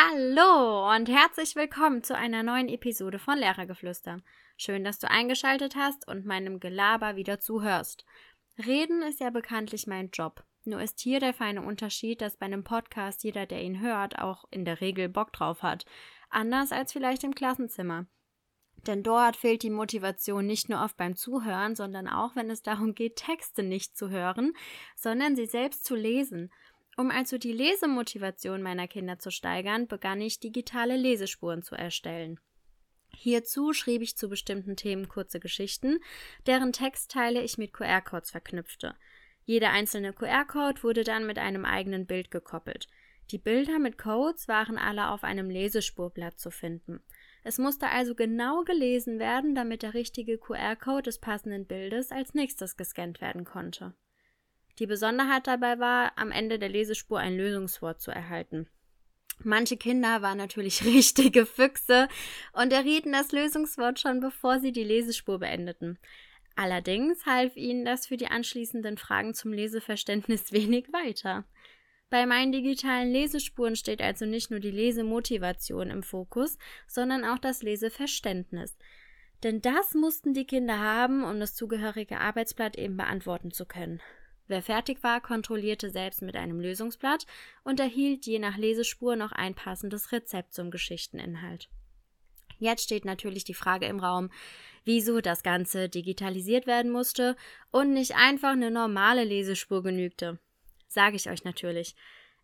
Hallo und herzlich willkommen zu einer neuen Episode von Lehrergeflüster. Schön, dass du eingeschaltet hast und meinem Gelaber wieder zuhörst. Reden ist ja bekanntlich mein Job. Nur ist hier der feine Unterschied, dass bei einem Podcast jeder, der ihn hört, auch in der Regel Bock drauf hat. Anders als vielleicht im Klassenzimmer. Denn dort fehlt die Motivation nicht nur oft beim Zuhören, sondern auch, wenn es darum geht, Texte nicht zu hören, sondern sie selbst zu lesen. Um also die Lesemotivation meiner Kinder zu steigern, begann ich digitale Lesespuren zu erstellen. Hierzu schrieb ich zu bestimmten Themen kurze Geschichten, deren Textteile ich mit QR-Codes verknüpfte. Jeder einzelne QR-Code wurde dann mit einem eigenen Bild gekoppelt. Die Bilder mit Codes waren alle auf einem Lesespurblatt zu finden. Es musste also genau gelesen werden, damit der richtige QR-Code des passenden Bildes als nächstes gescannt werden konnte. Die Besonderheit dabei war, am Ende der Lesespur ein Lösungswort zu erhalten. Manche Kinder waren natürlich richtige Füchse und errieten das Lösungswort schon bevor sie die Lesespur beendeten. Allerdings half ihnen das für die anschließenden Fragen zum Leseverständnis wenig weiter. Bei meinen digitalen Lesespuren steht also nicht nur die Lesemotivation im Fokus, sondern auch das Leseverständnis. Denn das mussten die Kinder haben, um das zugehörige Arbeitsblatt eben beantworten zu können. Wer fertig war, kontrollierte selbst mit einem Lösungsblatt und erhielt je nach Lesespur noch ein passendes Rezept zum Geschichteninhalt. Jetzt steht natürlich die Frage im Raum, wieso das Ganze digitalisiert werden musste und nicht einfach eine normale Lesespur genügte. Sage ich euch natürlich.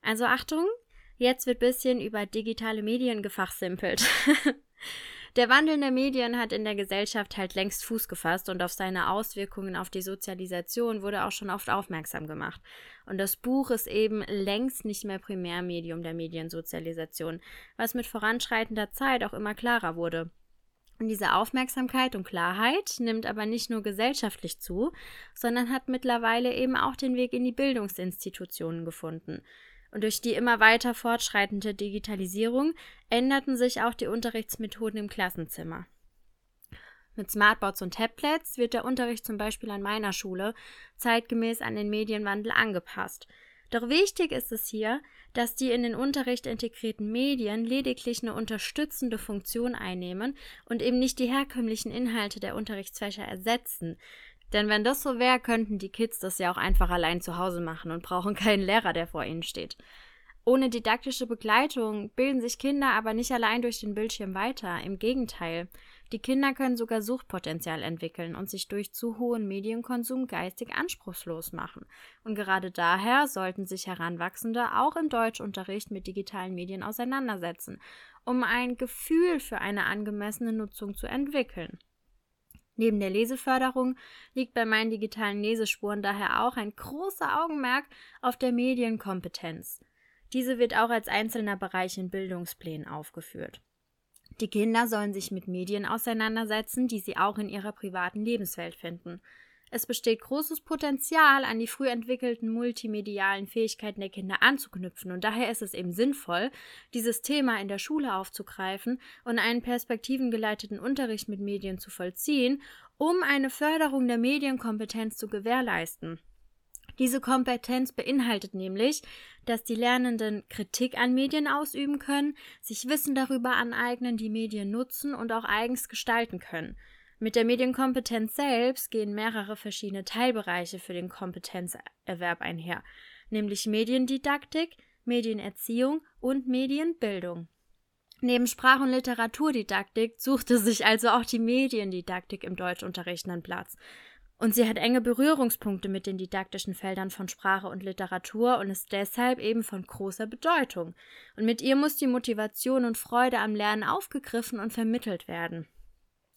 Also Achtung, jetzt wird bisschen über digitale Medien gefachsimpelt. Der Wandel der Medien hat in der Gesellschaft halt längst Fuß gefasst und auf seine Auswirkungen auf die Sozialisation wurde auch schon oft aufmerksam gemacht. Und das Buch ist eben längst nicht mehr Primärmedium der Mediensozialisation, was mit voranschreitender Zeit auch immer klarer wurde. Und diese Aufmerksamkeit und Klarheit nimmt aber nicht nur gesellschaftlich zu, sondern hat mittlerweile eben auch den Weg in die Bildungsinstitutionen gefunden. Und durch die immer weiter fortschreitende Digitalisierung änderten sich auch die Unterrichtsmethoden im Klassenzimmer. Mit Smartboards und Tablets wird der Unterricht zum Beispiel an meiner Schule zeitgemäß an den Medienwandel angepasst. Doch wichtig ist es hier, dass die in den Unterricht integrierten Medien lediglich eine unterstützende Funktion einnehmen und eben nicht die herkömmlichen Inhalte der Unterrichtsfächer ersetzen. Denn wenn das so wäre, könnten die Kids das ja auch einfach allein zu Hause machen und brauchen keinen Lehrer, der vor ihnen steht. Ohne didaktische Begleitung bilden sich Kinder aber nicht allein durch den Bildschirm weiter. Im Gegenteil. Die Kinder können sogar Suchtpotenzial entwickeln und sich durch zu hohen Medienkonsum geistig anspruchslos machen. Und gerade daher sollten sich Heranwachsende auch im Deutschunterricht mit digitalen Medien auseinandersetzen, um ein Gefühl für eine angemessene Nutzung zu entwickeln. Neben der Leseförderung liegt bei meinen digitalen Lesespuren daher auch ein großer Augenmerk auf der Medienkompetenz. Diese wird auch als einzelner Bereich in Bildungsplänen aufgeführt. Die Kinder sollen sich mit Medien auseinandersetzen, die sie auch in ihrer privaten Lebenswelt finden. Es besteht großes Potenzial, an die früh entwickelten multimedialen Fähigkeiten der Kinder anzuknüpfen, und daher ist es eben sinnvoll, dieses Thema in der Schule aufzugreifen und einen perspektivengeleiteten Unterricht mit Medien zu vollziehen, um eine Förderung der Medienkompetenz zu gewährleisten. Diese Kompetenz beinhaltet nämlich, dass die Lernenden Kritik an Medien ausüben können, sich Wissen darüber aneignen, die Medien nutzen und auch eigens gestalten können. Mit der Medienkompetenz selbst gehen mehrere verschiedene Teilbereiche für den Kompetenzerwerb einher, nämlich Mediendidaktik, Medienerziehung und Medienbildung. Neben Sprach- und Literaturdidaktik suchte sich also auch die Mediendidaktik im Deutschunterricht einen Platz. Und sie hat enge Berührungspunkte mit den didaktischen Feldern von Sprache und Literatur und ist deshalb eben von großer Bedeutung. Und mit ihr muss die Motivation und Freude am Lernen aufgegriffen und vermittelt werden.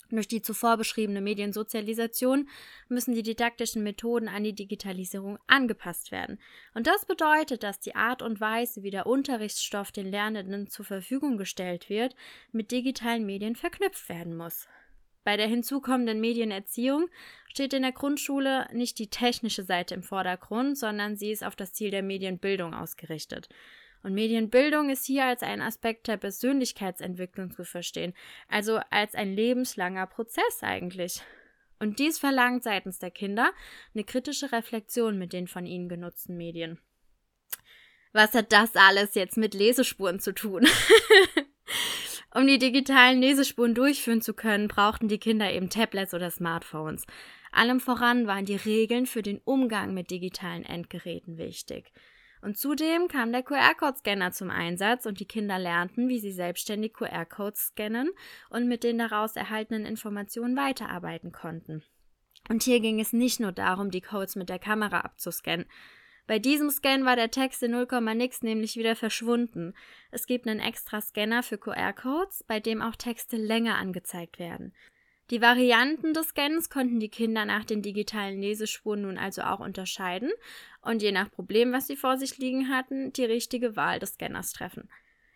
Durch die zuvor beschriebene Mediensozialisation müssen die didaktischen Methoden an die Digitalisierung angepasst werden. Und das bedeutet, dass die Art und Weise, wie der Unterrichtsstoff den Lernenden zur Verfügung gestellt wird, mit digitalen Medien verknüpft werden muss. Bei der hinzukommenden Medienerziehung steht in der Grundschule nicht die technische Seite im Vordergrund, sondern sie ist auf das Ziel der Medienbildung ausgerichtet. Und Medienbildung ist hier als ein Aspekt der Persönlichkeitsentwicklung zu verstehen, also als ein lebenslanger Prozess eigentlich. Und dies verlangt seitens der Kinder eine kritische Reflexion mit den von ihnen genutzten Medien. Was hat das alles jetzt mit Lesespuren zu tun? um die digitalen Lesespuren durchführen zu können, brauchten die Kinder eben Tablets oder Smartphones. Allem voran waren die Regeln für den Umgang mit digitalen Endgeräten wichtig. Und zudem kam der QR-Code-Scanner zum Einsatz und die Kinder lernten, wie sie selbstständig QR-Codes scannen und mit den daraus erhaltenen Informationen weiterarbeiten konnten. Und hier ging es nicht nur darum, die Codes mit der Kamera abzuscannen. Bei diesem Scan war der Text in 0, nix nämlich wieder verschwunden. Es gibt einen extra Scanner für QR-Codes, bei dem auch Texte länger angezeigt werden. Die Varianten des Scans konnten die Kinder nach den digitalen Lesespuren nun also auch unterscheiden und je nach Problem, was sie vor sich liegen hatten, die richtige Wahl des Scanners treffen.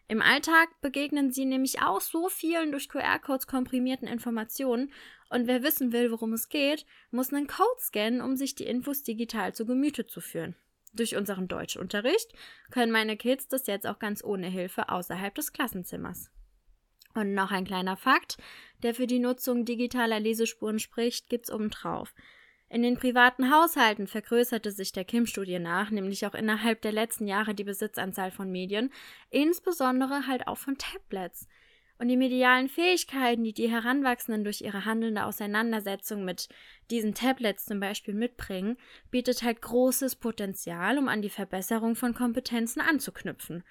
Im Alltag begegnen sie nämlich auch so vielen durch QR-Codes komprimierten Informationen und wer wissen will, worum es geht, muss einen Code scannen, um sich die Infos digital zu Gemüte zu führen. Durch unseren Deutschunterricht können meine Kids das jetzt auch ganz ohne Hilfe außerhalb des Klassenzimmers. Und noch ein kleiner Fakt, der für die Nutzung digitaler Lesespuren spricht, gibt's obendrauf. In den privaten Haushalten vergrößerte sich der Kim-Studie nach, nämlich auch innerhalb der letzten Jahre die Besitzanzahl von Medien, insbesondere halt auch von Tablets. Und die medialen Fähigkeiten, die die Heranwachsenden durch ihre handelnde Auseinandersetzung mit diesen Tablets zum Beispiel mitbringen, bietet halt großes Potenzial, um an die Verbesserung von Kompetenzen anzuknüpfen.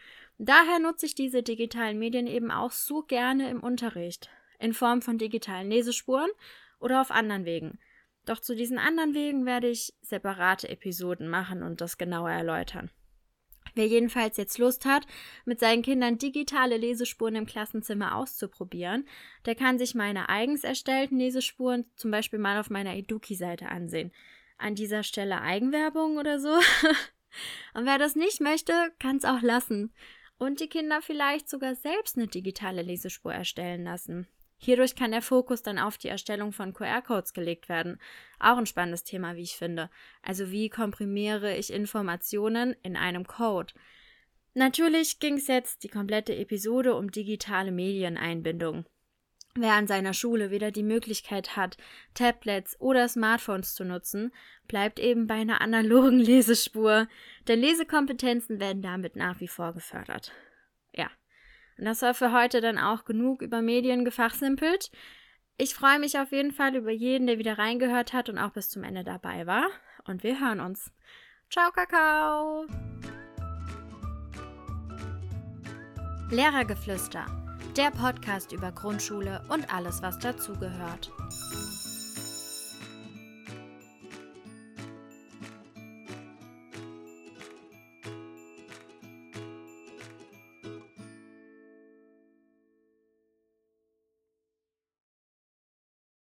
Daher nutze ich diese digitalen Medien eben auch so gerne im Unterricht, in Form von digitalen Lesespuren oder auf anderen Wegen. Doch zu diesen anderen Wegen werde ich separate Episoden machen und das genauer erläutern. Wer jedenfalls jetzt Lust hat, mit seinen Kindern digitale Lesespuren im Klassenzimmer auszuprobieren, der kann sich meine eigens erstellten Lesespuren zum Beispiel mal auf meiner Eduki-Seite ansehen. An dieser Stelle Eigenwerbung oder so. Und wer das nicht möchte, kann es auch lassen und die Kinder vielleicht sogar selbst eine digitale Lesespur erstellen lassen. Hierdurch kann der Fokus dann auf die Erstellung von QR-Codes gelegt werden. Auch ein spannendes Thema, wie ich finde. Also wie komprimiere ich Informationen in einem Code? Natürlich ging es jetzt die komplette Episode um digitale Medieneinbindung. Wer an seiner Schule weder die Möglichkeit hat, Tablets oder Smartphones zu nutzen, bleibt eben bei einer analogen Lesespur, denn Lesekompetenzen werden damit nach wie vor gefördert. Ja, und das war für heute dann auch genug über Medien gefachsimpelt. Ich freue mich auf jeden Fall über jeden, der wieder reingehört hat und auch bis zum Ende dabei war. Und wir hören uns. Ciao, Kakao! Lehrergeflüster der Podcast über Grundschule und alles, was dazugehört.